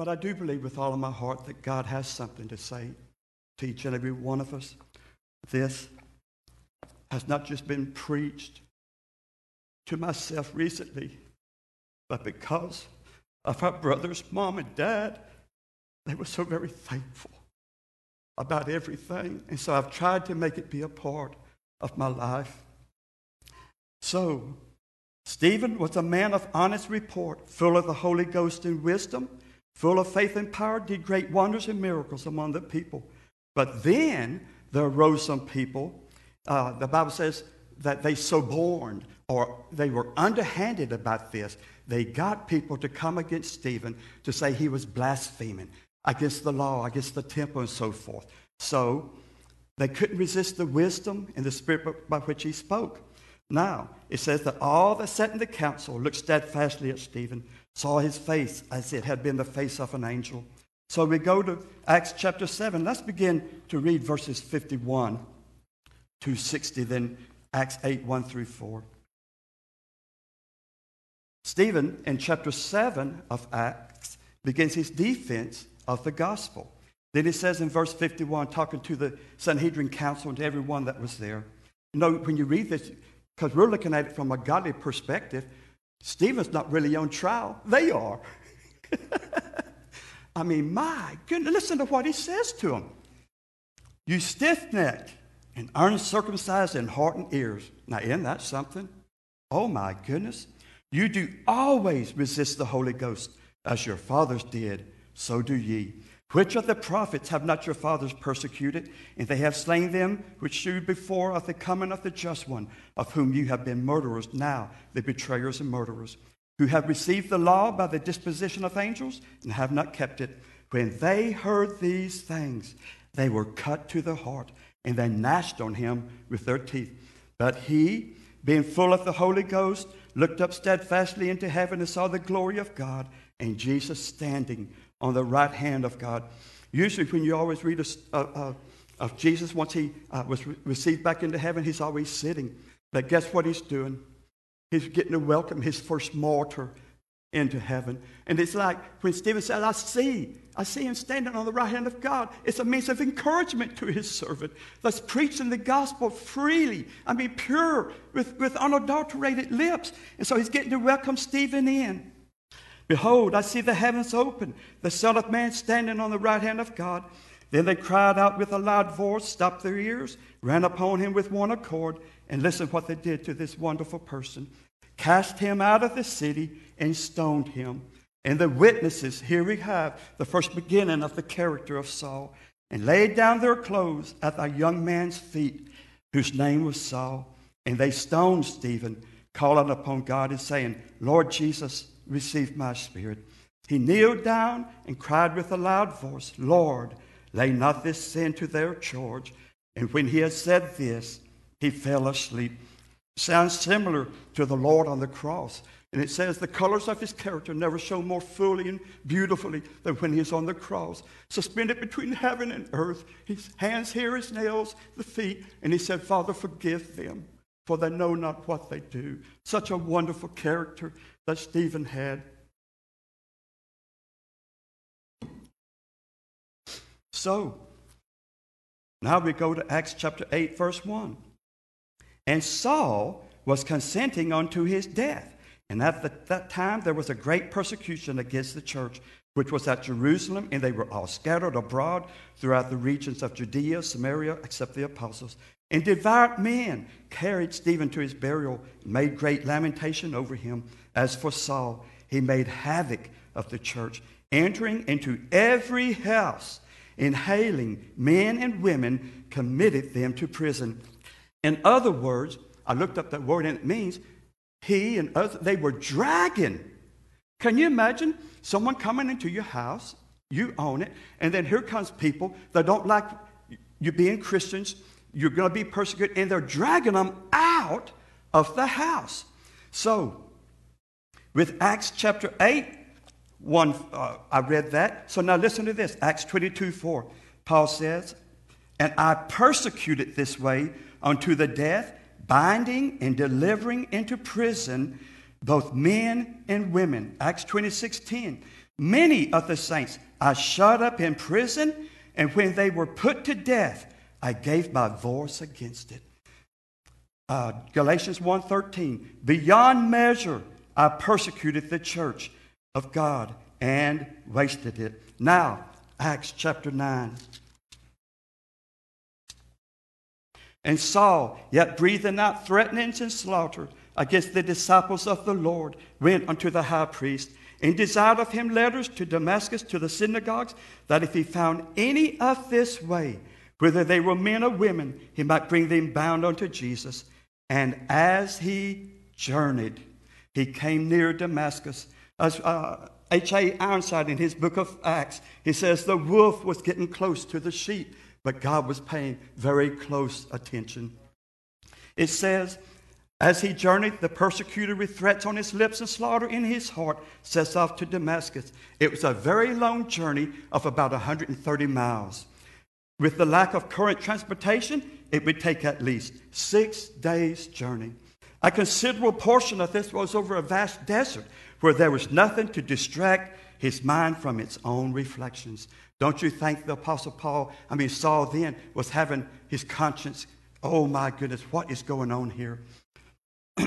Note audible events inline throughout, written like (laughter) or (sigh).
But I do believe with all of my heart that God has something to say to each and every one of us. This has not just been preached to myself recently, but because of our brothers, mom and dad, they were so very thankful about everything. And so I've tried to make it be a part of my life. So, Stephen was a man of honest report, full of the Holy Ghost and wisdom, full of faith and power, did great wonders and miracles among the people. But then there arose some people, uh, the Bible says that they suborned or they were underhanded about this. They got people to come against Stephen to say he was blaspheming against the law, against the temple, and so forth. So they couldn't resist the wisdom and the spirit by which he spoke. Now, it says that all that sat in the council looked steadfastly at Stephen, saw his face as it had been the face of an angel. So we go to Acts chapter 7. Let's begin to read verses 51 to 60, then Acts 8, 1 through 4. Stephen, in chapter 7 of Acts, begins his defense of the gospel. Then he says in verse 51, talking to the Sanhedrin council and to everyone that was there, you know, when you read this, because we're looking at it from a godly perspective, Stephen's not really on trial. They are. (laughs) I mean, my goodness, listen to what he says to them. You stiff necked and uncircumcised in heart and ears. Now, isn't that something? Oh, my goodness. You do always resist the Holy Ghost, as your fathers did, so do ye. Which of the prophets have not your fathers persecuted? And they have slain them which shewed before of the coming of the just one, of whom you have been murderers, now the betrayers and murderers, who have received the law by the disposition of angels and have not kept it. When they heard these things, they were cut to the heart, and they gnashed on him with their teeth. But he, being full of the Holy Ghost, looked up steadfastly into heaven and saw the glory of God and Jesus standing on the right hand of God. Usually, when you always read uh, of Jesus, once he uh, was re- received back into heaven, he's always sitting. But guess what he's doing? He's getting to welcome his first martyr into heaven. And it's like when Stephen said, I see, I see him standing on the right hand of God. It's a means of encouragement to his servant that's preaching the gospel freely. I mean, pure, with, with unadulterated lips. And so he's getting to welcome Stephen in. Behold, I see the heavens open, the Son of Man standing on the right hand of God. Then they cried out with a loud voice, stopped their ears, ran upon him with one accord, and listen what they did to this wonderful person. Cast him out of the city and stoned him. And the witnesses, here we have the first beginning of the character of Saul, and laid down their clothes at the young man's feet, whose name was Saul. And they stoned Stephen, calling upon God and saying, Lord Jesus, receive my spirit. He kneeled down and cried with a loud voice, Lord, lay not this sin to their charge. And when he had said this, he fell asleep. Sounds similar to the Lord on the cross. And it says the colors of his character never show more fully and beautifully than when he is on the cross, suspended between heaven and earth. His hands here, his nails, the feet. And he said, Father, forgive them, for they know not what they do. Such a wonderful character that Stephen had. So, now we go to Acts chapter 8, verse 1. And Saul was consenting unto his death. And at the, that time there was a great persecution against the church, which was at Jerusalem, and they were all scattered abroad throughout the regions of Judea, Samaria, except the apostles. And devout men carried Stephen to his burial, made great lamentation over him. As for Saul, he made havoc of the church, entering into every house, inhaling men and women, committed them to prison. In other words, I looked up that word and it means he and other, they were dragging. Can you imagine someone coming into your house, you own it, and then here comes people that don't like you being Christians, you're going to be persecuted, and they're dragging them out of the house. So, with Acts chapter 8, one, uh, I read that. So now listen to this Acts 22 4. Paul says, And I persecuted this way unto the death, binding and delivering into prison both men and women. Acts 26 10. Many of the saints I shut up in prison, and when they were put to death, I gave my voice against it. Uh, Galatians 1.13, beyond measure I persecuted the church of God and wasted it. Now, Acts chapter 9. And Saul, yet breathing out threatenings and slaughter against the disciples of the Lord, went unto the high priest and desired of him letters to Damascus to the synagogues, that if he found any of this way, whether they were men or women, he might bring them bound unto Jesus. And as he journeyed, he came near Damascus. As uh, H.A. Ironside in his book of Acts, he says the wolf was getting close to the sheep, but God was paying very close attention. It says, as he journeyed, the persecutor, with threats on his lips and slaughter in his heart, sets off to Damascus. It was a very long journey of about 130 miles. With the lack of current transportation, it would take at least six days' journey. A considerable portion of this was over a vast desert where there was nothing to distract his mind from its own reflections. Don't you think the Apostle Paul, I mean, Saul then, was having his conscience, oh my goodness, what is going on here? (clears throat)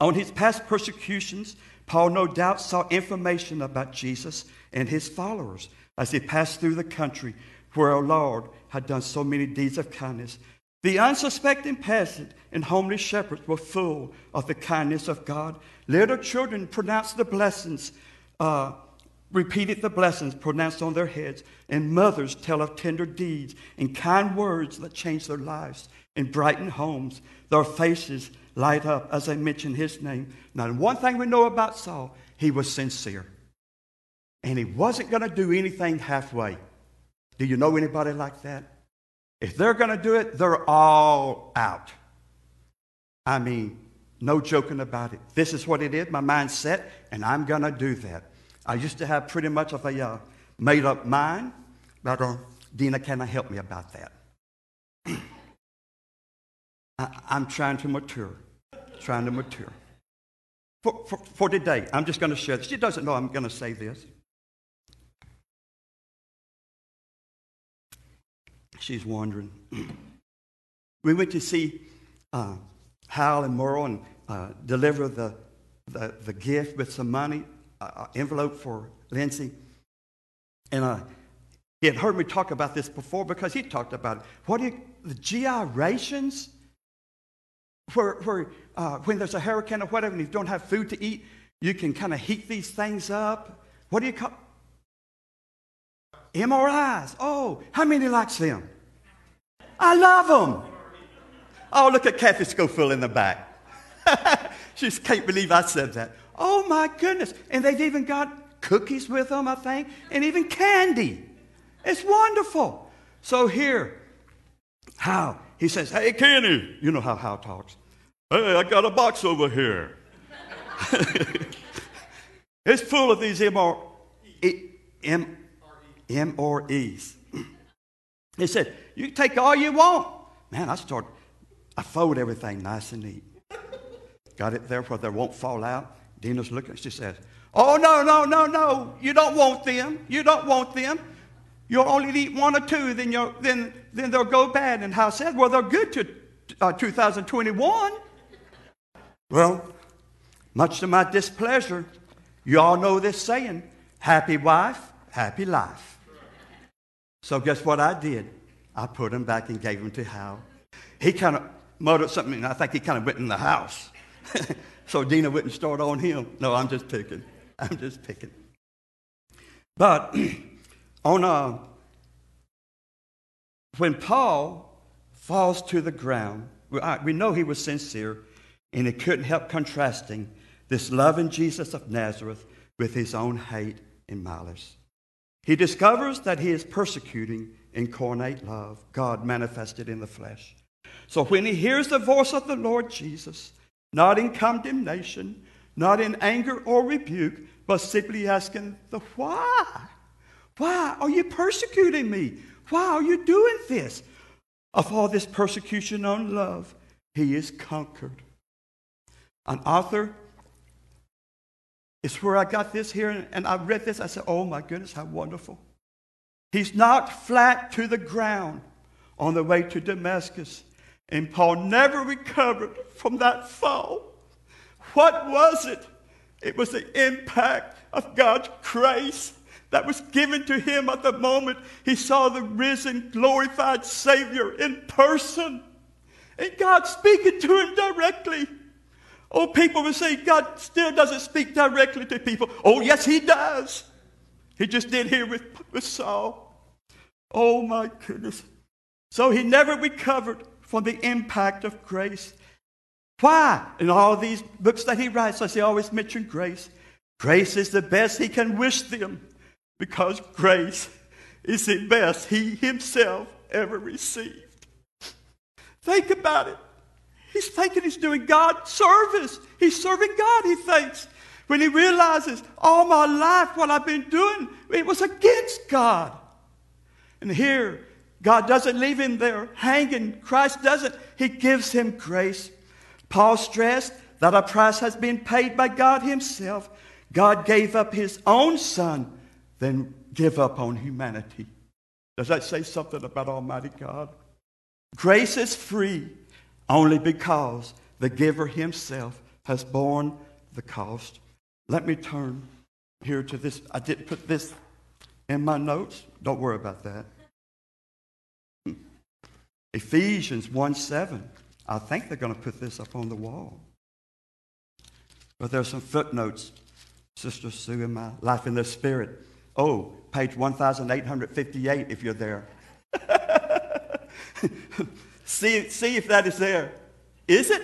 On his past persecutions, Paul no doubt saw information about Jesus and his followers as he passed through the country where our Lord had done so many deeds of kindness. The unsuspecting peasant and homely shepherds were full of the kindness of God. Little children pronounced the blessings, uh, repeated the blessings pronounced on their heads, and mothers tell of tender deeds and kind words that change their lives and brighten homes. Their faces light up as I mention his name. Now, one thing we know about Saul, he was sincere. And he wasn't going to do anything halfway. Do you know anybody like that? If they're going to do it, they're all out. I mean, no joking about it. This is what it is. My mind's set, and I'm going to do that. I used to have pretty much of a uh, made up mind, but uh, Dina, can I help me about that? (clears throat) I, I'm trying to mature trying to mature. For, for, for today, I'm just going to share this. She doesn't know I'm going to say this. She's wondering. we went to see uh, Hal and Merle and uh, deliver the, the, the, gift with some money, uh, envelope for Lindsay. And uh, he had heard me talk about this before because he talked about it. What do you, the gyrations where, where uh, when there's a hurricane or whatever and you don't have food to eat, you can kind of heat these things up. What do you call MRIs? Oh, how many likes them? I love them. Oh, look at Kathy Schofield in the back. (laughs) she just can't believe I said that. Oh my goodness. And they've even got cookies with them, I think, and even candy. It's wonderful. So here, how he says, Hey, Kenny, you know how Hal talks. Hey, I got a box over here. (laughs) it's full of these MR, M, MREs. He said, You take all you want. Man, I start, I fold everything nice and neat. Got it there where they won't fall out. Dina's looking. She says, Oh, no, no, no, no. You don't want them. You don't want them. You'll only eat one or two, then, you then, then they'll go bad. And Hal said, Well, they're good to uh, 2021. Well, much to my displeasure, you all know this saying happy wife, happy life. So, guess what I did? I put them back and gave them to Hal. He kind of muttered something, and I think he kind of went in the house. (laughs) so Dina wouldn't start on him. No, I'm just picking. I'm just picking. But (clears throat) on uh, when Paul falls to the ground, we know he was sincere, and he couldn't help contrasting this loving Jesus of Nazareth with his own hate and malice. He discovers that he is persecuting incarnate love, God manifested in the flesh. So when he hears the voice of the Lord Jesus, not in condemnation, not in anger or rebuke, but simply asking the why, why are you persecuting me? Why are you doing this? Of all this persecution on love, he is conquered. An author It's where I got this here, and, I read this. I said, Oh my goodness, how wonderful. He's knocked flat to the ground on the way to Damascus. And Paul never recovered from that fall. What was it? It was the impact of God's grace that was given to him at the moment he saw the risen, glorified Savior in person. And God speaking to him directly. Oh, people will say God still doesn't speak directly to people. Oh, yes, he does. He just did here with, with Saul. Oh, my goodness. So he never recovered from the impact of grace. Why? In all these books that he writes, as he always mention grace. Grace is the best he can wish them because grace is the best he himself ever received. Think about it. He's thinking he's doing God service. He's serving God, he thinks. When he realizes all my life, what I've been doing, it was against God. And here, God doesn't leave him there hanging. Christ doesn't. He gives him grace. Paul stressed that a price has been paid by God himself. God gave up his own son, then give up on humanity. Does that say something about Almighty God? Grace is free only because the giver himself has borne the cost. Let me turn here to this. I didn't put this in my notes. Don't worry about that. Ephesians 1 7. I think they're going to put this up on the wall. But there's some footnotes, Sister Sue, in my Life in the Spirit. Oh, page 1858 if you're there. (laughs) see, see if that is there. Is it?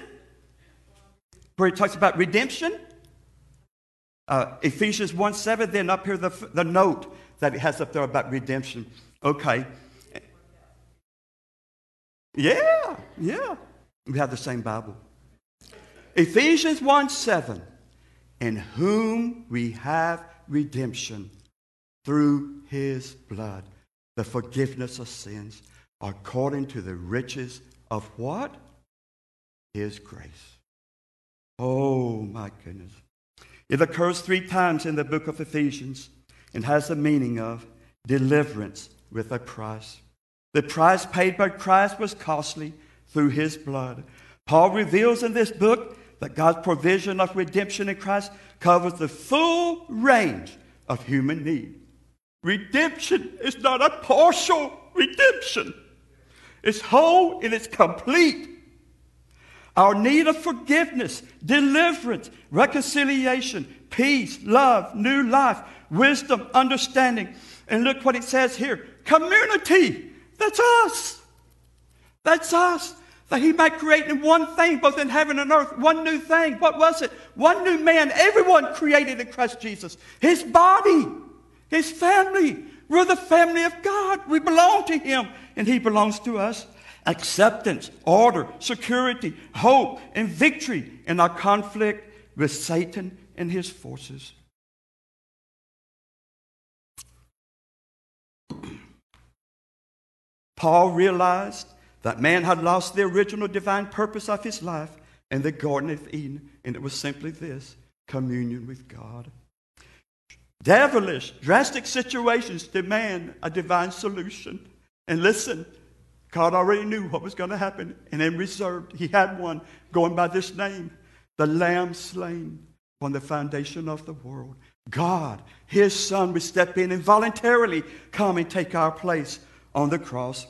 Where he talks about redemption? Uh, Ephesians 1 7, then up here the, the note that it has up there about redemption. Okay. Yeah, yeah. We have the same Bible. Ephesians 1 7, in whom we have redemption through his blood, the forgiveness of sins, according to the riches of what? His grace. Oh my goodness. It occurs three times in the book of Ephesians and has the meaning of deliverance with a price. The price paid by Christ was costly through his blood. Paul reveals in this book that God's provision of redemption in Christ covers the full range of human need. Redemption is not a partial redemption. It's whole and it's complete. Our need of forgiveness, deliverance, reconciliation, peace, love, new life, wisdom, understanding. And look what it says here community. That's us. That's us. That he might create in one thing, both in heaven and earth, one new thing. What was it? One new man, everyone created in Christ Jesus. His body, his family. We're the family of God. We belong to him and he belongs to us. Acceptance, order, security, hope, and victory in our conflict with Satan and his forces. Paul realized that man had lost the original divine purpose of his life in the Garden of Eden, and it was simply this communion with God. Devilish, drastic situations demand a divine solution. And listen, God already knew what was going to happen, and in reserved, He had one going by this name the Lamb slain on the foundation of the world. God, His Son, would step in and voluntarily come and take our place on the cross.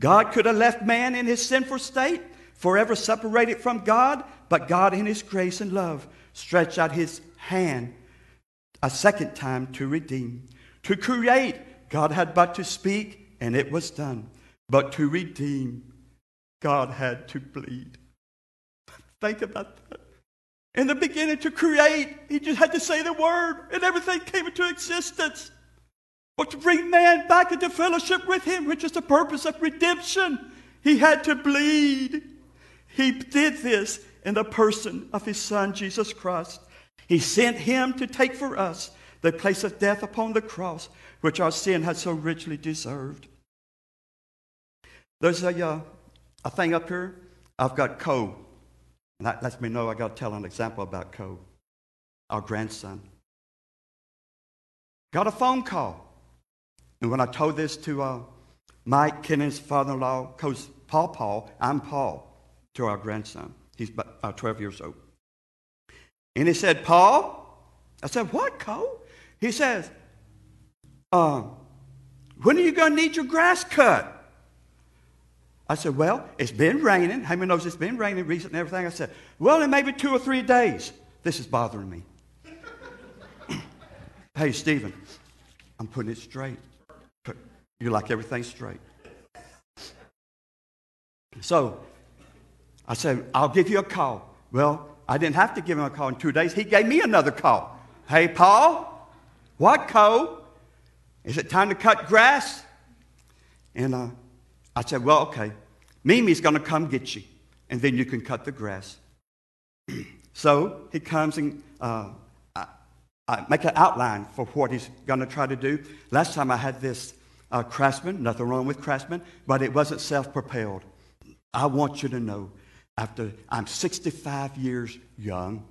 God could have left man in his sinful state, forever separated from God, but God, in His grace and love, stretched out His hand a second time to redeem. To create, God had but to speak, and it was done. But to redeem, God had to bleed. Think about that. In the beginning, to create, He just had to say the word, and everything came into existence. But to bring man back into fellowship with Him, which is the purpose of redemption, He had to bleed. He did this in the person of His Son, Jesus Christ. He sent Him to take for us the place of death upon the cross, which our sin had so richly deserved. There's a, uh, a thing up here. I've got Cole. And that lets me know I got to tell an example about Cole, our grandson. Got a phone call. And when I told this to uh, Mike, Kenneth's father in law, because Paul Paul, I'm Paul, to our grandson. He's about uh, 12 years old. And he said, Paul? I said, What, Cole? He says, uh, When are you going to need your grass cut? I said, Well, it's been raining. How many knows it's been raining recently and everything? I said, Well, in maybe two or three days. This is bothering me. (clears throat) hey, Stephen, I'm putting it straight. You like everything straight. So I said, I'll give you a call. Well, I didn't have to give him a call in two days. He gave me another call. Hey, Paul, what, Cole? Is it time to cut grass? And uh, I said, Well, okay. Mimi's going to come get you, and then you can cut the grass. (clears throat) so he comes and uh, I, I, make an outline for what he's going to try to do. Last time I had this uh, craftsman, nothing wrong with craftsman, but it wasn't self propelled. I want you to know after I'm 65 years young,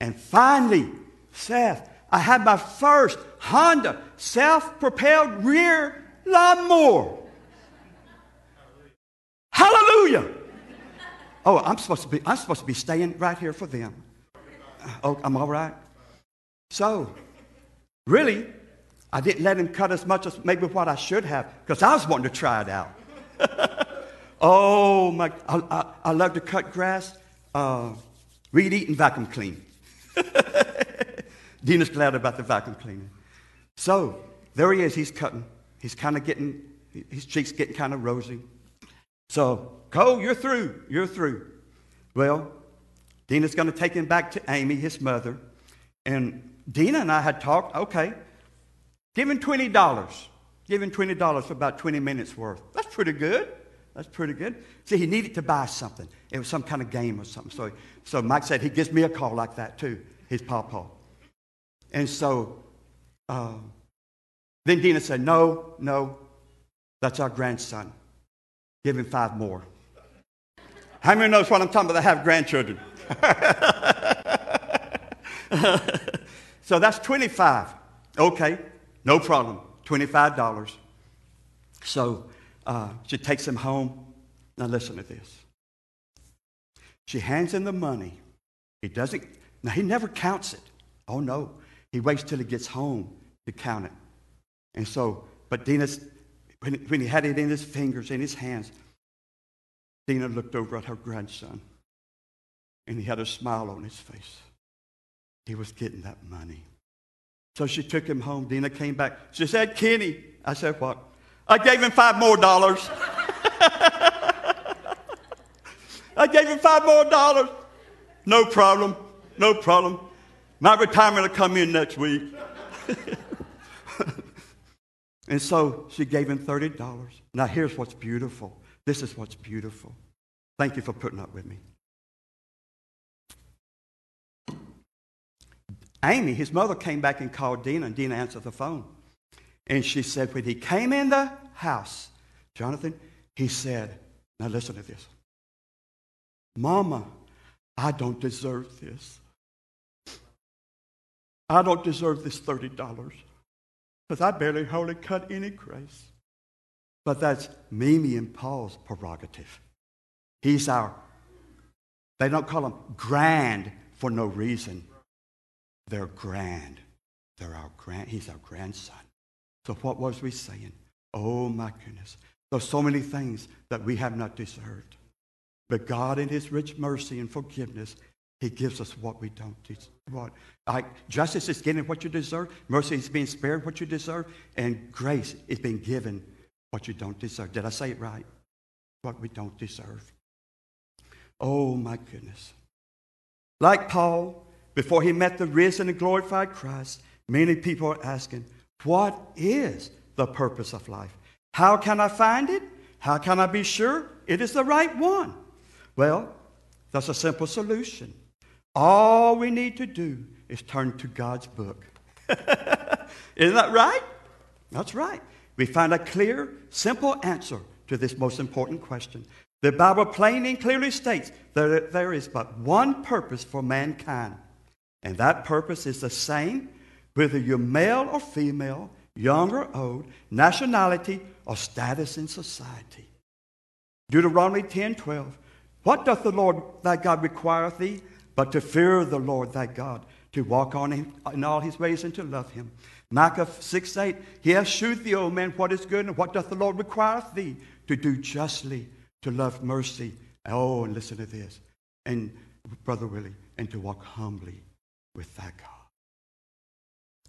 and finally, Seth, I had my first Honda self propelled rear lawnmower. Hallelujah. Oh, I'm supposed to be I'm supposed to be staying right here for them. Oh, I'm all right. So, really, I didn't let him cut as much as maybe what I should have because I was wanting to try it out. (laughs) oh my! I, I, I, love to cut grass, uh, read, eat, and vacuum clean. (laughs) Dina's glad about the vacuum cleaning. So there he is. He's cutting. He's kind of getting his cheeks getting kind of rosy. So Cole, you're through. You're through. Well, Dina's going to take him back to Amy, his mother, and Dina and I had talked. Okay, give him twenty dollars. Give him twenty dollars for about twenty minutes worth. That's pretty good. That's pretty good. See, he needed to buy something. It was some kind of game or something. So, so Mike said he gives me a call like that too. His papa. And so uh, then Dina said, No, no, that's our grandson. Give him five more. How many knows what I'm talking about that have grandchildren? (laughs) so that's 25. Okay, no problem. $25. So uh, she takes him home. Now listen to this. She hands him the money. He doesn't, now he never counts it. Oh no. He waits till he gets home to count it. And so, but Dina's, when, when he had it in his fingers, in his hands, Dina looked over at her grandson and he had a smile on his face. He was getting that money. So she took him home. Dina came back. She said, Kenny. I said, what? I gave him five more dollars. I gave him five more dollars. No problem. No problem. My retirement will come in next week. (laughs) and so she gave him $30. Now, here's what's beautiful. This is what's beautiful. Thank you for putting up with me. Amy, his mother, came back and called Dina, and Dina answered the phone. And she said, when he came in the house, Jonathan, he said, now listen to this. Mama, I don't deserve this. I don't deserve this $30 because I barely hardly cut any grace. But that's Mimi and Paul's prerogative. He's our, they don't call him grand for no reason. They're grand. They're our grand, he's our grandson. So what was we saying? Oh my goodness. There's so many things that we have not deserved. But God in his rich mercy and forgiveness he gives us what we don't what like justice is getting what you deserve, mercy is being spared what you deserve, and grace is being given what you don't deserve. Did I say it right? What we don't deserve. Oh my goodness. Like Paul, before he met the risen and glorified Christ, many people are asking, what is the purpose of life? How can I find it? How can I be sure it is the right one? Well, that's a simple solution. All we need to do is turn to God's book. (laughs) Isn't that right? That's right. We find a clear, simple answer to this most important question. The Bible plainly and clearly states that there is but one purpose for mankind, And that purpose is the same whether you're male or female, young or old, nationality or status in society. Deuteronomy 10 12. What doth the Lord thy God require of thee? But to fear the Lord thy God, to walk on him in all his ways and to love him. Micah 6 8. He hath shewed thee, O man, what is good, and what doth the Lord require of thee? To do justly, to love mercy. Oh, and listen to this. And, Brother Willie, and to walk humbly with thy God.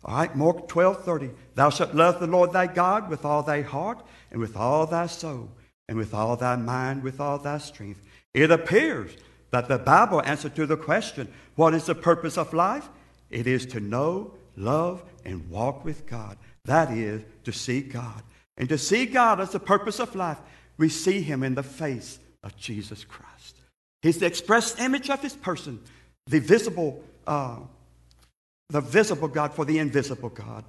All right, Mark 12 30. Thou shalt love the Lord thy God with all thy heart, and with all thy soul, and with all thy mind, with all thy strength. It appears that the Bible answer to the question, what is the purpose of life? It is to know, love, and walk with God. That is to see God. And to see God as the purpose of life, we see him in the face of Jesus Christ. He's the express image of his person, the visible, uh, the visible God for the invisible God.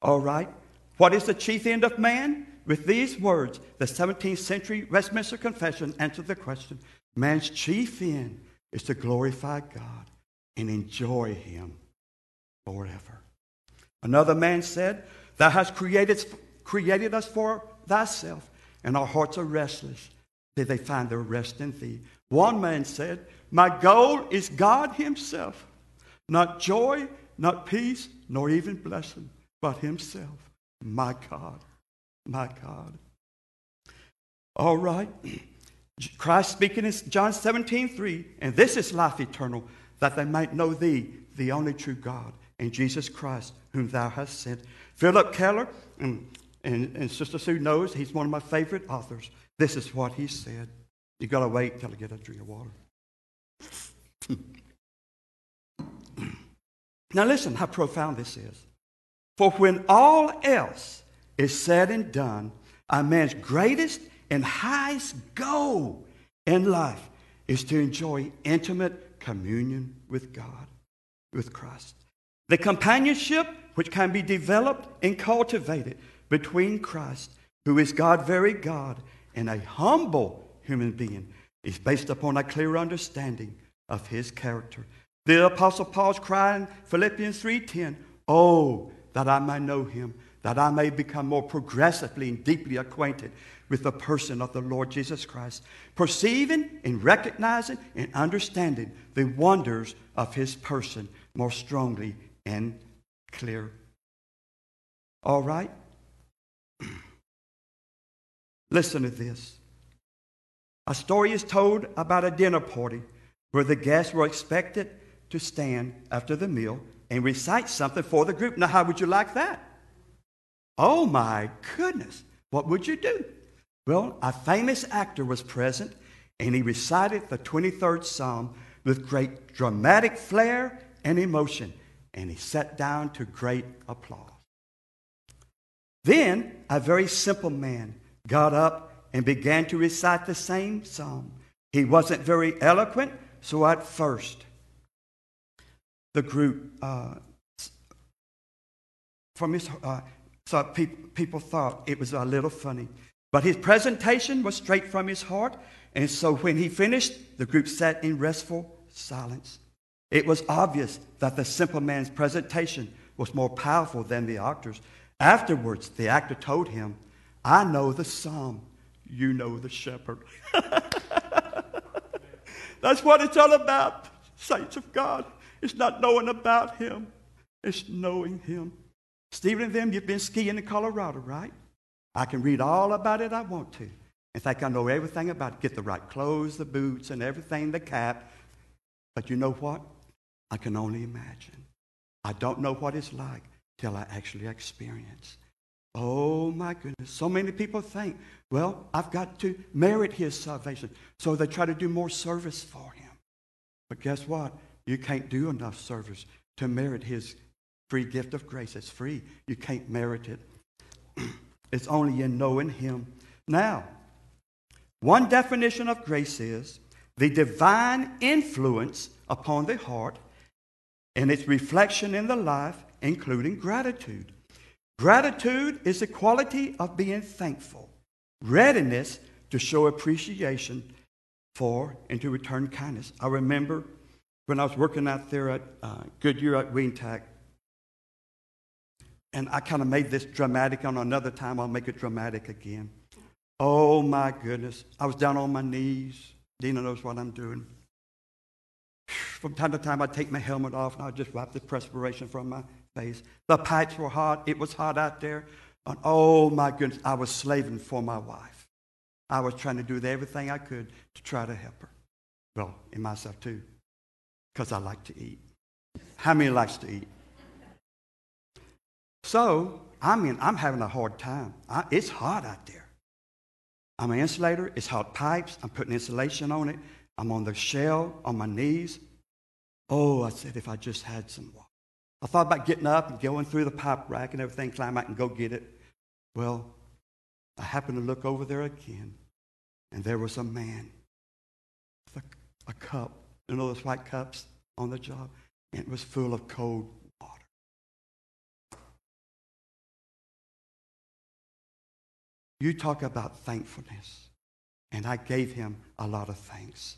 All right. What is the chief end of man? With these words, the 17th century Westminster Confession answered the question man's chief end is to glorify God and enjoy Him forever. Another man said, Thou hast created, created us for thyself, and our hearts are restless. Did they find their rest in thee? One man said, My goal is God Himself, not joy, not peace, nor even blessing, but Himself, my God, my God. All right. Christ speaking in John 17, 3, and this is life eternal, that they might know thee, the only true God, and Jesus Christ, whom thou hast sent. Phillip Keller, and, and, and Sister Sue knows he's one of my favorite authors. This is what he said. You've got to wait till I get a drink of water. (laughs) now, listen how profound this is. For when all else is said and done, a man's greatest and highest goal in life is to enjoy intimate communion with God, with Christ. The companionship which can be developed and cultivated between Christ, who is God, very God, and a humble human being, is based upon a clear understanding of his character. The Apostle Paul's crying, Philippians 3:10, Oh, that I may know him, that I may become more progressively and deeply acquainted with the person of the Lord Jesus Christ, perceiving and recognizing and understanding the wonders of his person more strongly and clear. All right? (clears throat) Listen to this. A story is told about a dinner party where the guests were expected to stand after the meal and recite something for the group. Now, how would you like that? Oh my goodness. What would you do? Well, a famous actor was present and he recited the 23rd Psalm with great dramatic flair and emotion, and he sat down to great applause. Then a very simple man got up and began to recite the same psalm. He wasn't very eloquent, so at first the group, uh, from his, uh, so people, people thought it was a little funny. But his presentation was straight from his heart, and so when he finished, the group sat in restful silence. It was obvious that the simple man's presentation was more powerful than the actor's. Afterwards, the actor told him, I know the psalm, you know the shepherd. (laughs) That's what it's all about, saints of God. It's not knowing about him, it's knowing him. Stephen and them, you've been skiing in Colorado, right? I can read all about it I want to. In fact, I know everything about it. Get the right clothes, the boots, and everything, the cap. But you know what? I can only imagine. I don't know what it's like till I actually experience. Oh my goodness. So many people think, well, I've got to merit his salvation. So they try to do more service for him. But guess what? You can't do enough service to merit his free gift of grace. It's free. You can't merit it. (clears throat) It's only in knowing Him. Now, one definition of grace is the divine influence upon the heart and its reflection in the life, including gratitude. Gratitude is the quality of being thankful, readiness to show appreciation for and to return kindness. I remember when I was working out there at uh, Goodyear at WeenTac, and I kind of made this dramatic on another time. I'll make it dramatic again. Oh my goodness. I was down on my knees. Dina knows what I'm doing. From time to time, I'd take my helmet off and I'd just wipe the perspiration from my face. The pipes were hot. It was hot out there. And oh my goodness, I was slaving for my wife. I was trying to do everything I could to try to help her. Well, in myself too because I like to eat. How many likes to eat? So, I mean, I'm having a hard time. I, it's hot out there. I'm an insulator. It's hot pipes. I'm putting insulation on it. I'm on the shell, on my knees. Oh, I said, if I just had some water. I thought about getting up and going through the pipe rack and everything, climb out and go get it. Well, I happened to look over there again, and there was a man with a, a cup you know those white cups on the job? And it was full of cold water. You talk about thankfulness. And I gave him a lot of thanks.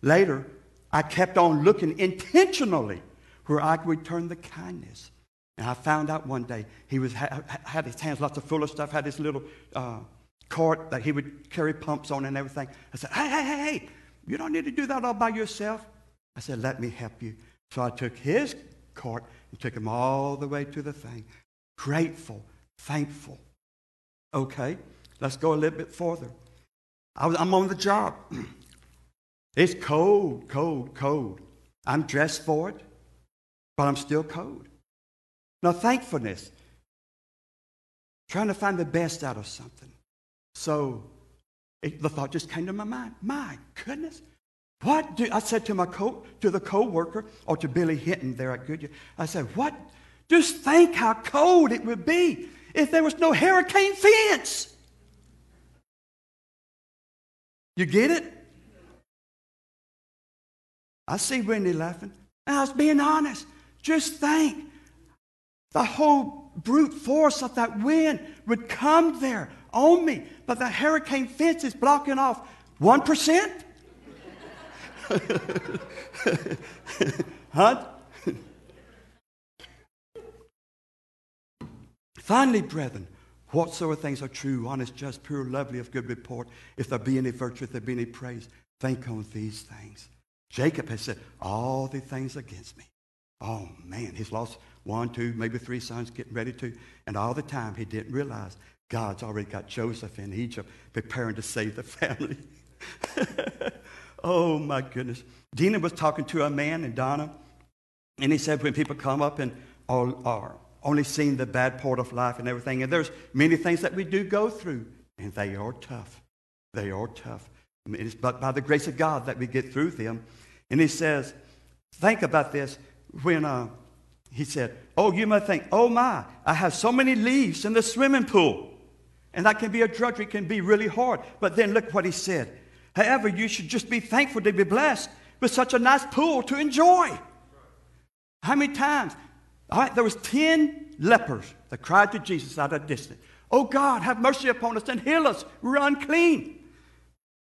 Later, I kept on looking intentionally where I could return the kindness. And I found out one day he was, had his hands lots of full of stuff, had this little uh, cart that he would carry pumps on and everything. I said, hey, hey, hey, hey, you don't need to do that all by yourself. I said, Let me help you. So I took his cart and took him all the way to the thing. Grateful, thankful. Okay, let's go a little bit further. I I'm on the job. (clears throat) it's cold, cold, cold. I'm dressed for it, but I'm still cold. Now, thankfulness, trying to find the best out of something. So it, the thought just came to my mind. My goodness. What do I said to my co to the co-worker or to Billy Hinton there at Goodyear? I said, what? Just think how cold it would be if there was no hurricane fence. You get it? I see Wendy laughing. And I was being honest. Just think. The whole brute force of that wind would come there on me, but the hurricane fence is blocking off 1%, (laughs) huh? Finally, brethren, whatsoever things are true, honest, just, pure, lovely, of good report, if there be any virtue, if there be any praise, think on these things. Jacob has said, all the things against me. Oh, man, he's lost one, two, maybe three sons, getting ready to. And all the time, he didn't realize God's already got Joseph in Egypt preparing to save the family. (laughs) oh, my goodness. Dina was talking to a man and Donna, and he said when people come up and are only seeing the bad part of life and everything, and there's many things that we do go through, and they are tough. They are tough. I mean, it's but by the grace of God that we get through them. And he says, think about this. When uh, he said, oh, you might think, oh my, I have so many leaves in the swimming pool. And that can be a drudgery, can be really hard. But then look what he said. However, you should just be thankful to be blessed with such a nice pool to enjoy. How many times? All right, there was 10 lepers that cried to Jesus out of distance. Oh God, have mercy upon us and heal us. We're unclean.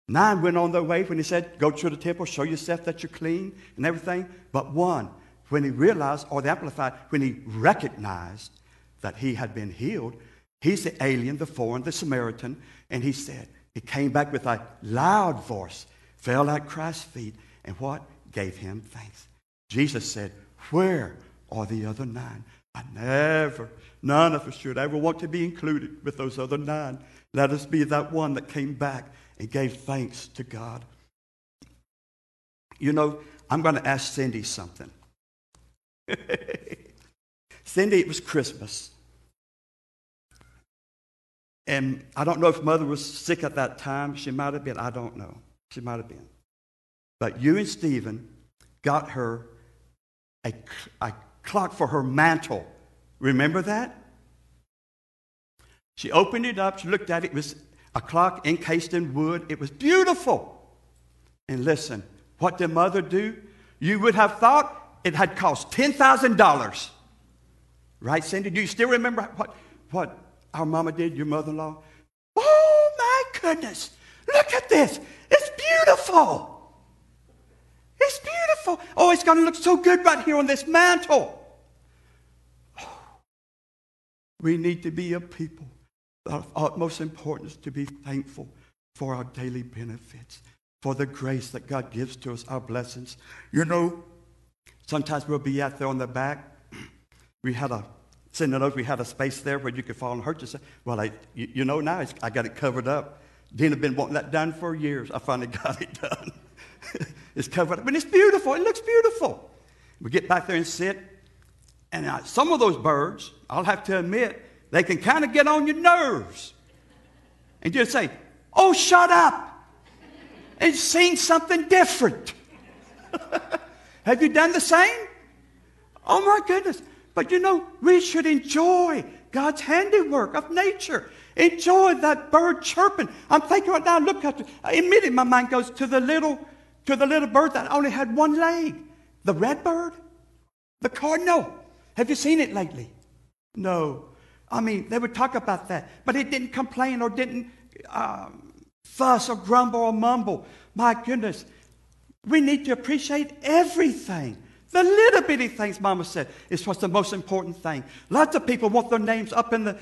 Nine went on their way when he said, Go to the temple, show yourself that you're clean and everything. But one, when he realized, or the Amplified, when he recognized that he had been healed, he's the alien, the foreign, the Samaritan, and he said, he came back with a loud voice, fell at Christ's feet, and what? Gave him thanks. Jesus said, Where are the other nine? I never, none of us should ever want to be included with those other nine. Let us be that one that came back and gave thanks to God. You know, I'm going to ask Cindy something. (laughs) Cindy, it was Christmas. And I don't know if mother was sick at that time. She might have been. I don't know. She might have been. But you and Stephen got her a, a clock for her mantle. Remember that? She opened it up. She looked at it. It was a clock encased in wood. It was beautiful. And listen, what did mother do? You would have thought it had cost $10,000. Right, Cindy? Do you still remember what, what our mama did, your mother in law? Oh, my goodness. Look at this. It's beautiful. It's beautiful. Oh, it's going to look so good right here on this mantle. We need to be a people of utmost importance to be thankful for our daily benefits, for the grace that God gives to us, our blessings. You know, sometimes we'll be out there on the back. (clears throat) We had a, send note, we had a space there where you could fall and hurt yourself. Well, I, you, you know now, I got it covered up. Dina been wanting that done for years. I finally (laughs) got it done. (laughs) it's covered up, and it's beautiful. It looks beautiful. We get back there and sit, and uh, some of those birds, I'll have to admit, they can kind of get on your nerves. And just say, Oh, shut up and sing something different. (laughs) Have you done the same? Oh, my goodness. But you know, we should enjoy God's handiwork of nature. Enjoy that bird chirping. I'm thinking right now, look at it. Immediately my mind goes to the little, to the little bird that only had one leg. The red bird. The cardinal. Have you seen it lately? No. I mean, they would talk about that, but it didn't complain or didn't um, fuss or grumble or mumble. My goodness, we need to appreciate everything. The little bitty things, Mama said, is what's the most important thing. Lots of people want their names up in the,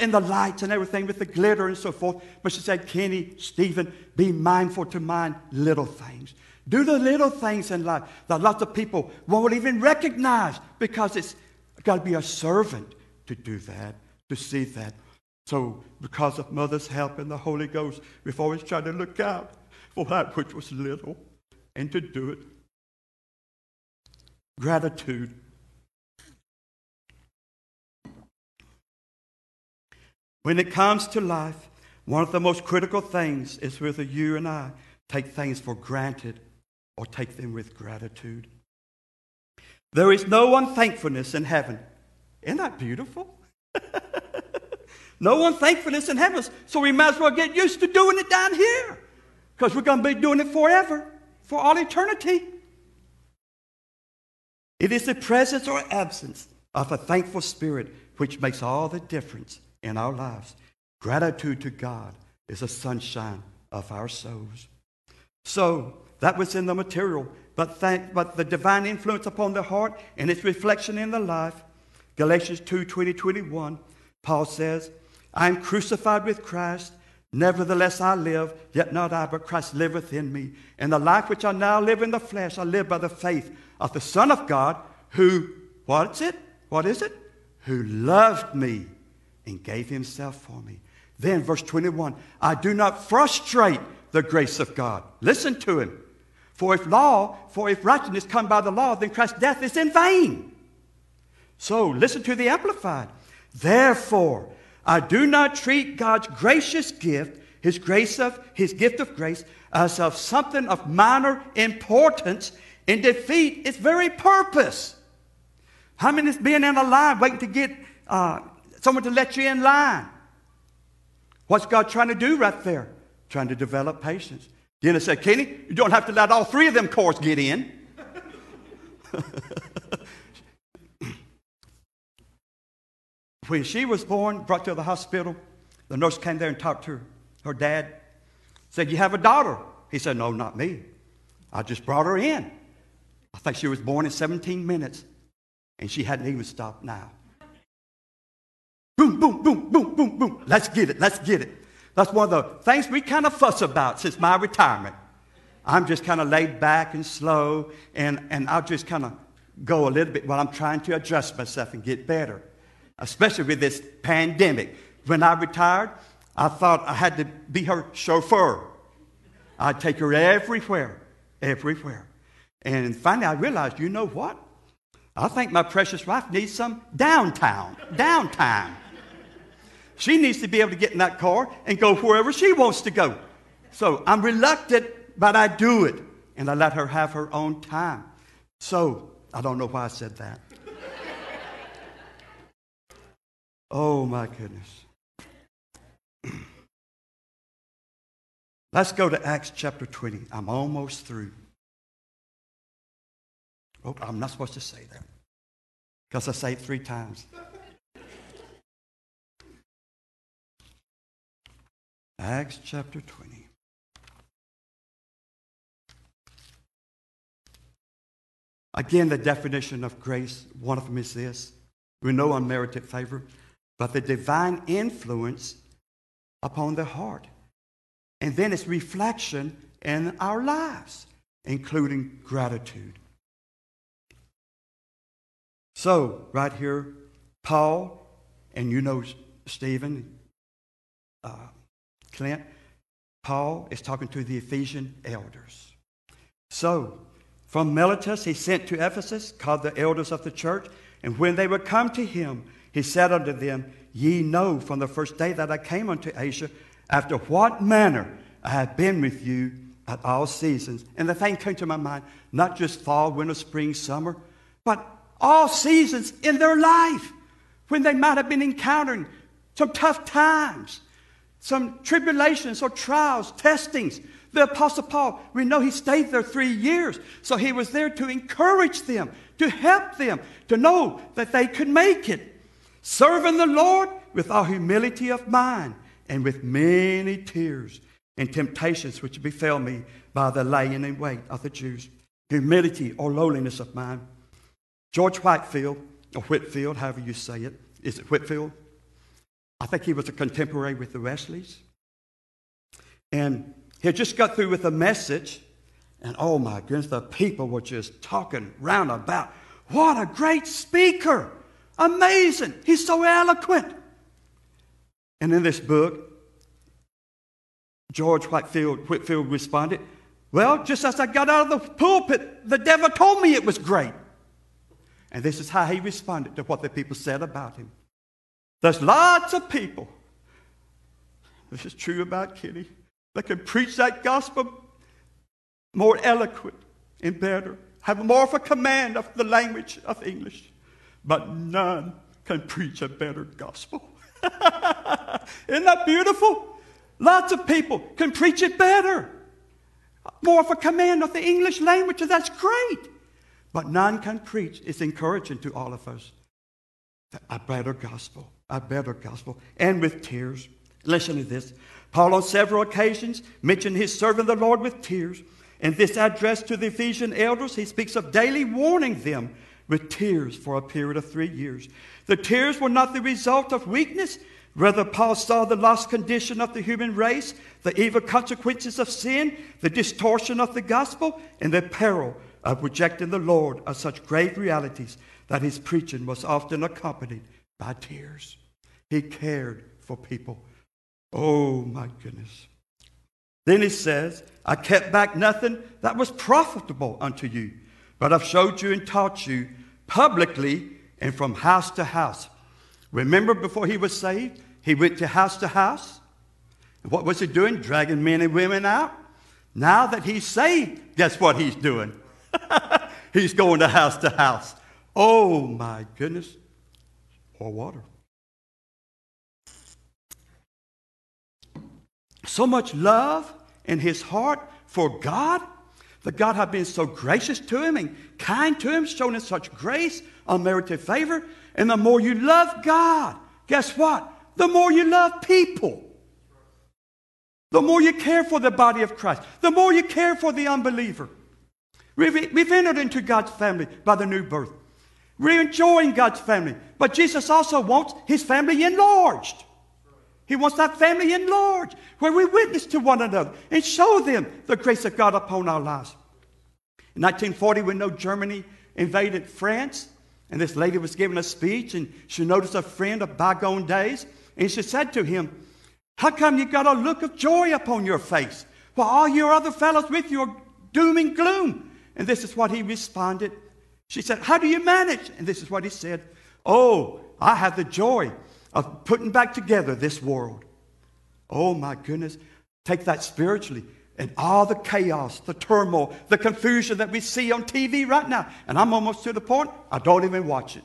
in the lights and everything with the glitter and so forth. But she said, Kenny, Stephen, be mindful to mind little things. Do the little things in life that lots of people won't even recognize because it's got to be a servant to do that, to see that. So, because of Mother's help and the Holy Ghost, we've always tried to look out for that which was little and to do it. Gratitude. When it comes to life, one of the most critical things is whether you and I take things for granted or take them with gratitude. There is no unthankfulness in heaven. Isn't that beautiful? (laughs) no unthankfulness in heaven. So we might as well get used to doing it down here because we're going to be doing it forever, for all eternity. It is the presence or absence of a thankful spirit which makes all the difference in our lives. Gratitude to God is the sunshine of our souls. So that was in the material, but, thank, but the divine influence upon the heart and its reflection in the life. Galatians 2 20, 21, Paul says, I am crucified with Christ. Nevertheless, I live, yet not I, but Christ liveth in me. And the life which I now live in the flesh, I live by the faith of the Son of God, who, what's it? What is it? Who loved me and gave himself for me. Then, verse 21, I do not frustrate the grace of God. Listen to him. For if law, for if righteousness come by the law, then Christ's death is in vain. So, listen to the Amplified. Therefore, I do not treat God's gracious gift, his grace of his gift of grace, as of something of minor importance in defeat its very purpose. How many is being in a line waiting to get uh, someone to let you in line? What's God trying to do right there? Trying to develop patience. Dina said, Kenny, you don't have to let all three of them cars get in. (laughs) when she was born, brought to the hospital, the nurse came there and talked to her, her dad. Said, You have a daughter? He said, No, not me. I just brought her in. I think she was born in 17 minutes, and she hadn't even stopped now. Boom, boom, boom, boom, boom, boom. Let's get it, let's get it. That's one of the things we kind of fuss about since my retirement. I'm just kind of laid back and slow, and, and I'll just kind of go a little bit while I'm trying to adjust myself and get better, especially with this pandemic. When I retired, I thought I had to be her chauffeur. I'd take her everywhere, everywhere. And finally, I realized, you know what? I think my precious wife needs some downtown, downtime. She needs to be able to get in that car and go wherever she wants to go. So I'm reluctant, but I do it. And I let her have her own time. So I don't know why I said that. Oh my goodness. (clears throat) Let's go to Acts chapter 20. I'm almost through. Oh, I'm not supposed to say that because I say it three times. Acts chapter 20. Again, the definition of grace, one of them is this we know unmerited favor, but the divine influence upon the heart. And then its reflection in our lives, including gratitude. So, right here, Paul, and you know Stephen, uh, Clint, Paul is talking to the Ephesian elders. So, from Miletus he sent to Ephesus, called the elders of the church, and when they were come to him, he said unto them, Ye know from the first day that I came unto Asia, after what manner I have been with you at all seasons. And the thing came to my mind, not just fall, winter, spring, summer, but all seasons in their life when they might have been encountering some tough times, some tribulations or trials, testings. The Apostle Paul, we know he stayed there three years. So he was there to encourage them, to help them, to know that they could make it. Serving the Lord with all humility of mind and with many tears and temptations which befell me by the laying in wait of the Jews. Humility or lowliness of mind. George Whitefield, or Whitfield, however you say it, is it Whitfield? I think he was a contemporary with the Wesleys. And he had just got through with a message, and oh my goodness, the people were just talking round about. What a great speaker! Amazing! He's so eloquent. And in this book, George Whitefield, Whitefield responded, Well, just as I got out of the pulpit, the devil told me it was great. And this is how he responded to what the people said about him. There's lots of people, this is true about Kitty, that can preach that gospel more eloquent and better, have more of a command of the language of English, but none can preach a better gospel. (laughs) Isn't that beautiful? Lots of people can preach it better. More of a command of the English language, and that's great. But none can preach. It's encouraging to all of us. A better gospel a better gospel, and with tears. Listen to this. Paul, on several occasions, mentioned his serving the Lord with tears. In this address to the Ephesian elders, he speaks of daily warning them with tears for a period of three years. The tears were not the result of weakness. Rather, Paul saw the lost condition of the human race, the evil consequences of sin, the distortion of the gospel, and the peril of rejecting the Lord as such grave realities that his preaching was often accompanied by tears. He cared for people. Oh my goodness. Then he says, I kept back nothing that was profitable unto you, but I've showed you and taught you publicly and from house to house. Remember before he was saved, he went to house to house. And what was he doing? Dragging men and women out. Now that he's saved, guess what he's doing? (laughs) he's going to house to house. Oh my goodness. Or water. so much love in his heart for God, that God had been so gracious to him and kind to him, shown him such grace, unmerited favor. And the more you love God, guess what? The more you love people. The more you care for the body of Christ, the more you care for the unbeliever. We've, we've entered into God's family by the new birth. We're enjoying God's family. But Jesus also wants his family enlarged. He wants that family enlarged, where we witness to one another and show them the grace of God upon our lives. In 1940, we know Germany invaded France, and this lady was giving a speech, and she noticed a friend of bygone days, and she said to him, How come you got a look of joy upon your face, while all your other fellows with you are doom and gloom? And this is what he responded. She said, How do you manage? And this is what he said, Oh, I have the joy of putting back together this world. Oh my goodness. Take that spiritually and all the chaos, the turmoil, the confusion that we see on TV right now. And I'm almost to the point, I don't even watch it.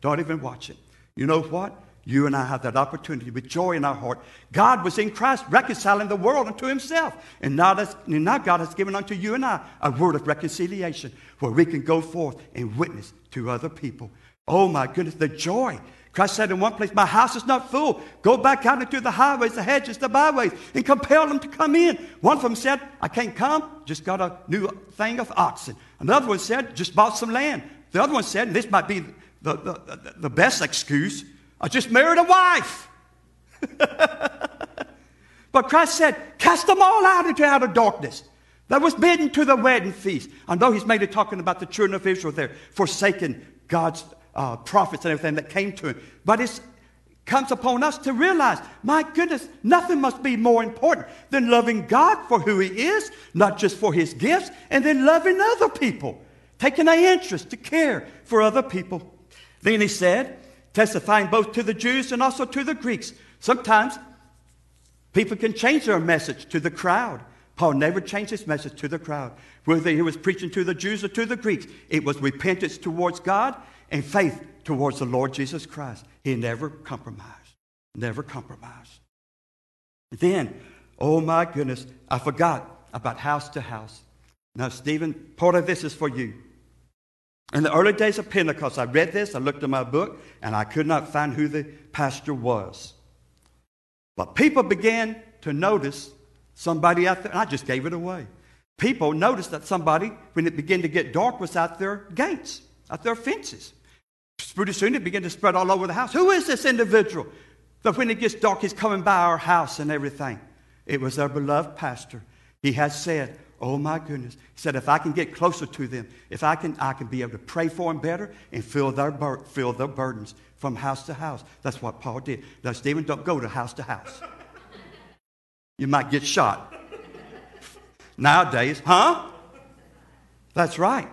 Don't even watch it. You know what? You and I have that opportunity with joy in our heart. God was in Christ reconciling the world unto himself. And now, now God has given unto you and I a word of reconciliation where we can go forth and witness to other people. Oh my goodness, the joy Christ said in one place, My house is not full. Go back out into the highways, the hedges, the byways, and compel them to come in. One of them said, I can't come, just got a new thing of oxen. Another one said, just bought some land. The other one said, and this might be the, the, the best excuse, I just married a wife. (laughs) but Christ said, cast them all out into outer darkness. That was bidden to the wedding feast. I know he's mainly talking about the children of Israel there, forsaking God's uh, prophets and everything that came to him. But it comes upon us to realize, my goodness, nothing must be more important than loving God for who he is, not just for his gifts, and then loving other people, taking an interest to care for other people. Then he said, testifying both to the Jews and also to the Greeks. Sometimes people can change their message to the crowd. Paul never changed his message to the crowd. Whether he was preaching to the Jews or to the Greeks, it was repentance towards God and faith towards the Lord Jesus Christ. He never compromised. Never compromised. Then, oh my goodness, I forgot about house to house. Now, Stephen, part of this is for you. In the early days of Pentecost, I read this, I looked in my book, and I could not find who the pastor was. But people began to notice somebody out there, and I just gave it away. People noticed that somebody, when it began to get dark, was out their gates, out their fences. Pretty soon it began to spread all over the house. Who is this individual that when it gets dark, he's coming by our house and everything? It was our beloved pastor. He has said, Oh my goodness. He said, if I can get closer to them, if I can, I can be able to pray for them better and fill their, bur- their burdens from house to house. That's what Paul did. Now, Stephen, don't go to house to house. You might get shot. Nowadays, huh? That's right.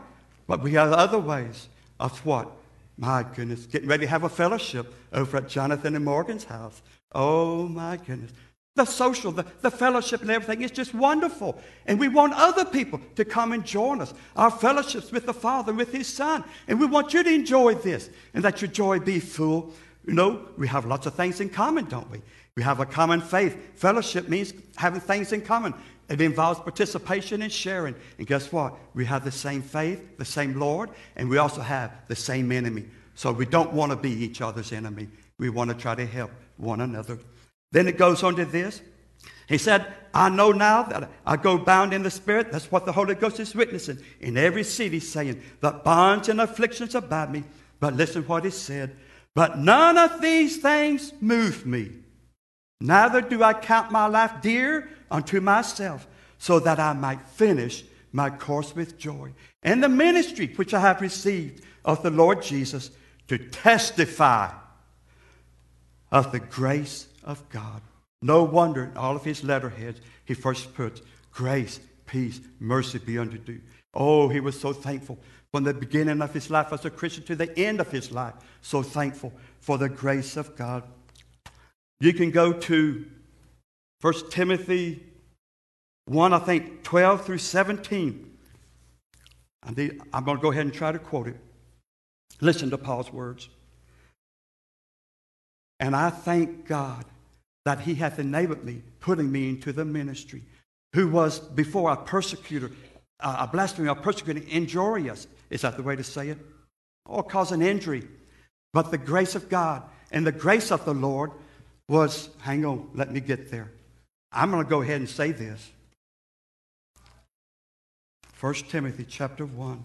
But we have other ways of what? My goodness, getting ready to have a fellowship over at Jonathan and Morgan's house. Oh my goodness. The social, the, the fellowship and everything is just wonderful. And we want other people to come and join us. Our fellowships with the Father, and with His Son. And we want you to enjoy this and that your joy be full. You know, we have lots of things in common, don't we? We have a common faith. Fellowship means having things in common. It involves participation and sharing. And guess what? We have the same faith, the same Lord, and we also have the same enemy. So we don't want to be each other's enemy. We want to try to help one another. Then it goes on to this. He said, I know now that I go bound in the Spirit. That's what the Holy Ghost is witnessing in every city, saying, that bonds and afflictions about me. But listen what he said. But none of these things move me. Neither do I count my life dear unto myself, so that I might finish my course with joy. And the ministry which I have received of the Lord Jesus to testify of the grace of God. No wonder in all of his letterheads he first puts grace, peace, mercy be unto you. Oh, he was so thankful from the beginning of his life as a Christian to the end of his life. So thankful for the grace of God. You can go to 1 Timothy 1, I think, 12 through 17. I'm going to go ahead and try to quote it. Listen to Paul's words. And I thank God that he hath enabled me, putting me into the ministry, who was before a persecutor, a blasphemer, a persecutor, injurious. Is that the way to say it? Or cause an injury. But the grace of God and the grace of the Lord was, hang on, let me get there. I'm going to go ahead and say this. 1 Timothy chapter 1.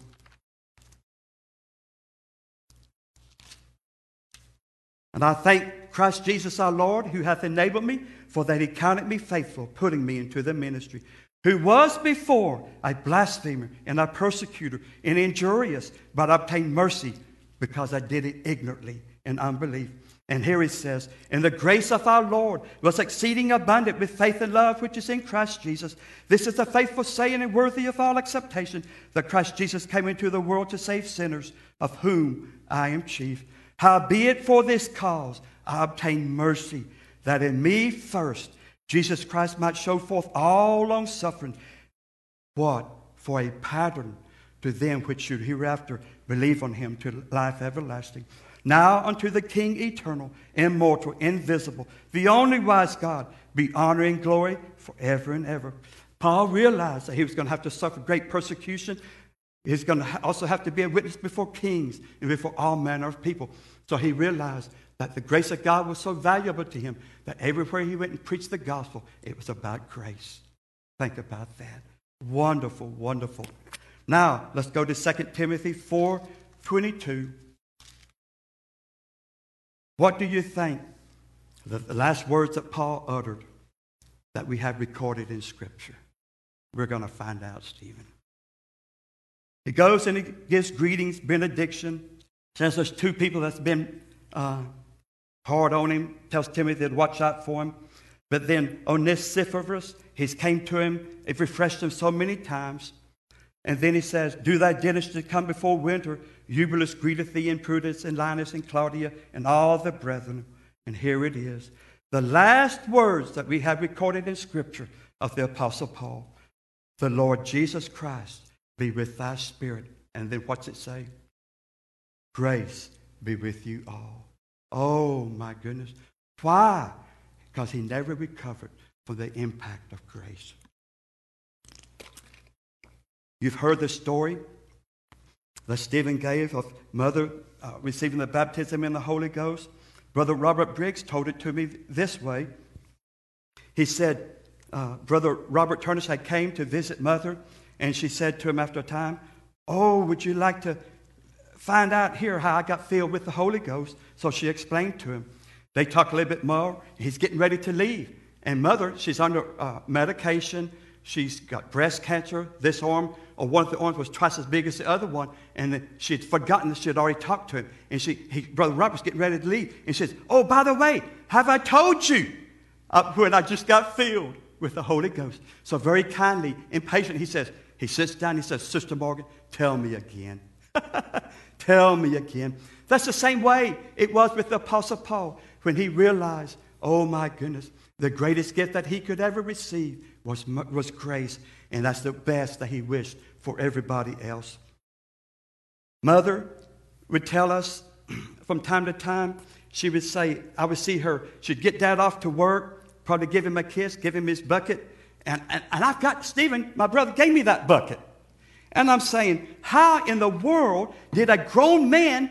And I thank Christ Jesus our Lord, who hath enabled me, for that he counted me faithful, putting me into the ministry, who was before a blasphemer and a persecutor and injurious, but obtained mercy because I did it ignorantly in unbelief. And here he says, And the grace of our Lord was exceeding abundant with faith and love which is in Christ Jesus. This is a faithful saying and worthy of all acceptation that Christ Jesus came into the world to save sinners, of whom I am chief. Howbeit for this cause I obtained mercy, that in me first Jesus Christ might show forth all long suffering. What? For a pattern to them which should hereafter believe on him to life everlasting. Now unto the King eternal, immortal, invisible, the only wise God, be honor and glory forever and ever. Paul realized that he was going to have to suffer great persecution. He's going to also have to be a witness before kings and before all manner of people. So he realized that the grace of God was so valuable to him that everywhere he went and preached the gospel, it was about grace. Think about that. Wonderful, wonderful. Now, let's go to 2 Timothy 4 22. What do you think? The last words that Paul uttered that we have recorded in Scripture. We're going to find out, Stephen. He goes and he gives greetings, benediction. Says there's two people that's been uh, hard on him. Tells Timothy to watch out for him. But then Onesiphorus, he's came to him. It refreshed him so many times. And then he says, Do thy diligence to come before winter. Eubulus greeteth thee, and Pudens, and Linus, and Claudia, and all the brethren. And here it is. The last words that we have recorded in Scripture of the Apostle Paul. The Lord Jesus Christ be with thy spirit. And then what's it say? Grace be with you all. Oh my goodness. Why? Because he never recovered from the impact of grace. You've heard the story that Stephen gave of mother uh, receiving the baptism in the Holy Ghost. Brother Robert Briggs told it to me this way. He said, uh, Brother Robert Turner had came to visit mother, and she said to him after a time, Oh, would you like to find out here how I got filled with the Holy Ghost? So she explained to him. They talked a little bit more. He's getting ready to leave. And mother, she's under uh, medication. She's got breast cancer. This arm, or one of the arms was twice as big as the other one. And she had forgotten that she had already talked to him. And she, he, Brother Robert's getting ready to leave. And she says, Oh, by the way, have I told you uh, when I just got filled with the Holy Ghost? So very kindly, impatient, he says, he sits down, he says, Sister Morgan, tell me again. (laughs) tell me again. That's the same way it was with the Apostle Paul when he realized, oh my goodness, the greatest gift that he could ever receive was, was grace, and that's the best that he wished for everybody else. Mother would tell us (clears throat) from time to time, she would say, I would see her, she'd get dad off to work, probably give him a kiss, give him his bucket, and, and, and I've got, Stephen, my brother gave me that bucket. And I'm saying, how in the world did a grown man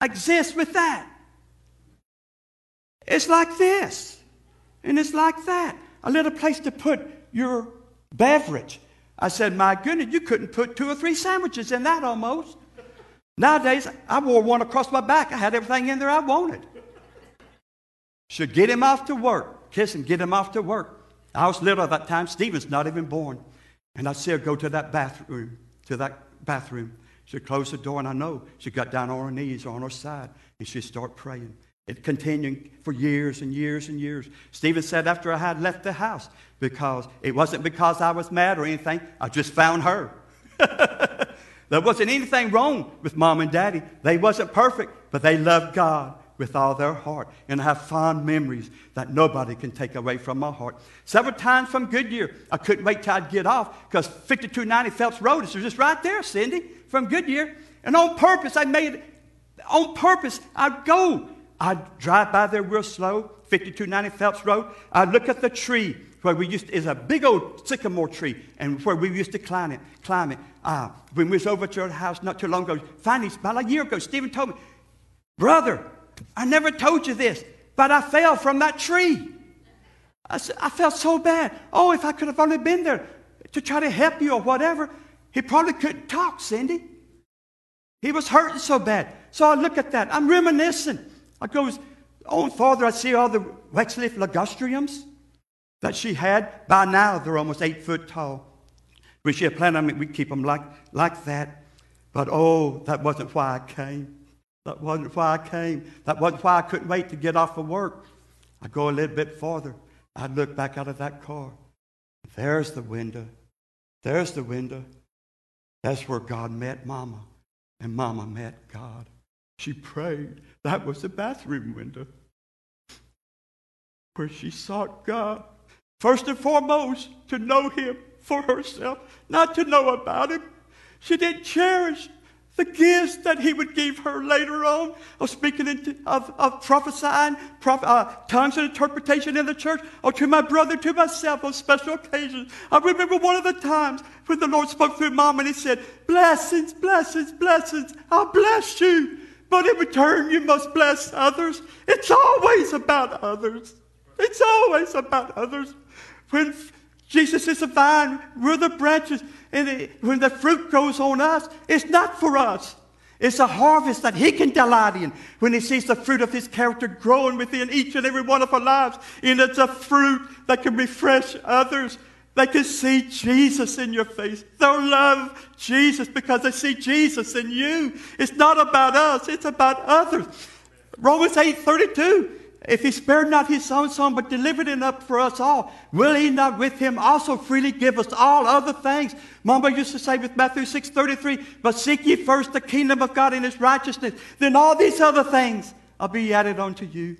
exist with that? It's like this. And it's like that. A little place to put your beverage. I said, My goodness, you couldn't put two or three sandwiches in that almost. Nowadays, I wore one across my back. I had everything in there I wanted. Should get him off to work. Kiss him, get him off to work. I was little at that time. Stephen's not even born. And I'd see her go to that bathroom, to that bathroom. She'd close the door, and I know she got down on her knees or on her side, and she'd start praying. It continued for years and years and years. Stephen said after I had left the house, because it wasn't because I was mad or anything, I just found her. (laughs) there wasn't anything wrong with mom and daddy. They wasn't perfect, but they loved God with all their heart. And I have fond memories that nobody can take away from my heart. Several times from Goodyear, I couldn't wait till I'd get off because 5290 Phelps Road is just right there, Cindy, from Goodyear. And on purpose, I made it, on purpose, I'd go. I'd drive by there real slow, 5290 Phelps Road. I'd look at the tree where we used to, is a big old sycamore tree, and where we used to climb it, climb it. Uh, when we was over to our house not too long ago, finally, about a year ago, Stephen told me, brother, I never told you this, but I fell from that tree. I, said, I felt so bad. Oh, if I could have only been there to try to help you or whatever. He probably couldn't talk, Cindy. He was hurting so bad. So I look at that. I'm reminiscing. I goes, oh, farther, I see all the Waxleaf ligustrum that she had. By now, they're almost eight foot tall. We she had planned on we keep them like, like that. But oh, that wasn't why I came. That wasn't why I came. That wasn't why I couldn't wait to get off of work. I go a little bit farther. I look back out of that car. There's the window. There's the window. That's where God met Mama, and Mama met God. She prayed. That was the bathroom window where she sought God. First and foremost, to know Him for herself, not to know about Him. She didn't cherish the gifts that he would give her later on of speaking of, of prophesying, prof, uh, tongues and interpretation in the church, or to my brother, to myself on special occasions. I remember one of the times when the Lord spoke through mom and he said, Blessings, blessings, blessings, I'll bless you. But in return, you must bless others. It's always about others. It's always about others. When Jesus is the vine, we're the branches. And when the fruit grows on us, it's not for us. It's a harvest that He can delight in when He sees the fruit of His character growing within each and every one of our lives. And it's a fruit that can refresh others. They can see Jesus in your face. They'll love Jesus because they see Jesus in you. It's not about us, it's about others. Romans 8 32. If he spared not his own son, but delivered it up for us all, will he not with him also freely give us all other things? Mama used to say with Matthew 6 33, but seek ye first the kingdom of God and his righteousness, then all these other things will be added unto you.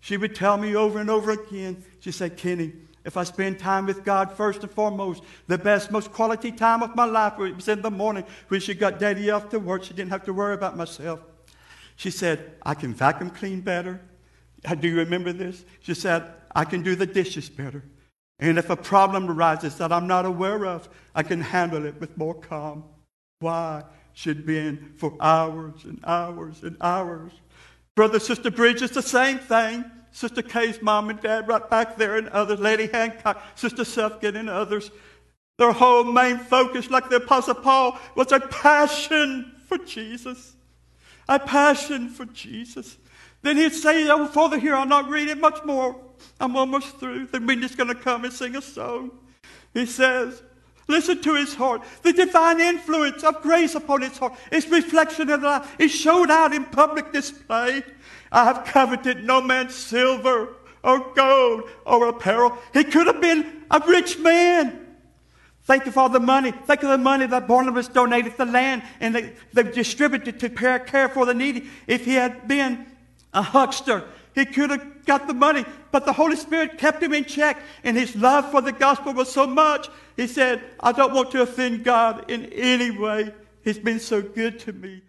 She would tell me over and over again, she said, Kenny, if I spend time with God first and foremost, the best, most quality time of my life was in the morning when she got daddy off to work. She didn't have to worry about myself. She said, I can vacuum clean better. Do you remember this? She said, I can do the dishes better. And if a problem arises that I'm not aware of, I can handle it with more calm. Why? She'd been for hours and hours and hours. Brother, Sister Bridge, it's the same thing. Sister Kay's mom and dad right back there and others, Lady Hancock, Sister Sufkin and others. Their whole main focus, like the Apostle Paul, was a passion for Jesus. A passion for Jesus. Then he'd say, oh, Father, here, I'll not read it much more. I'm almost through. Then we're just going to come and sing a song. He says, Listen to his heart. The divine influence of grace upon his heart. Its reflection in life is showed out in public display. I have coveted no man's silver or gold or apparel. He could have been a rich man. Think of all the money. Think of the money that Barnabas donated the land and they, they distributed to care for the needy. If he had been a huckster. He could have got the money, but the Holy Spirit kept him in check, and his love for the gospel was so much. He said, I don't want to offend God in any way. He's been so good to me.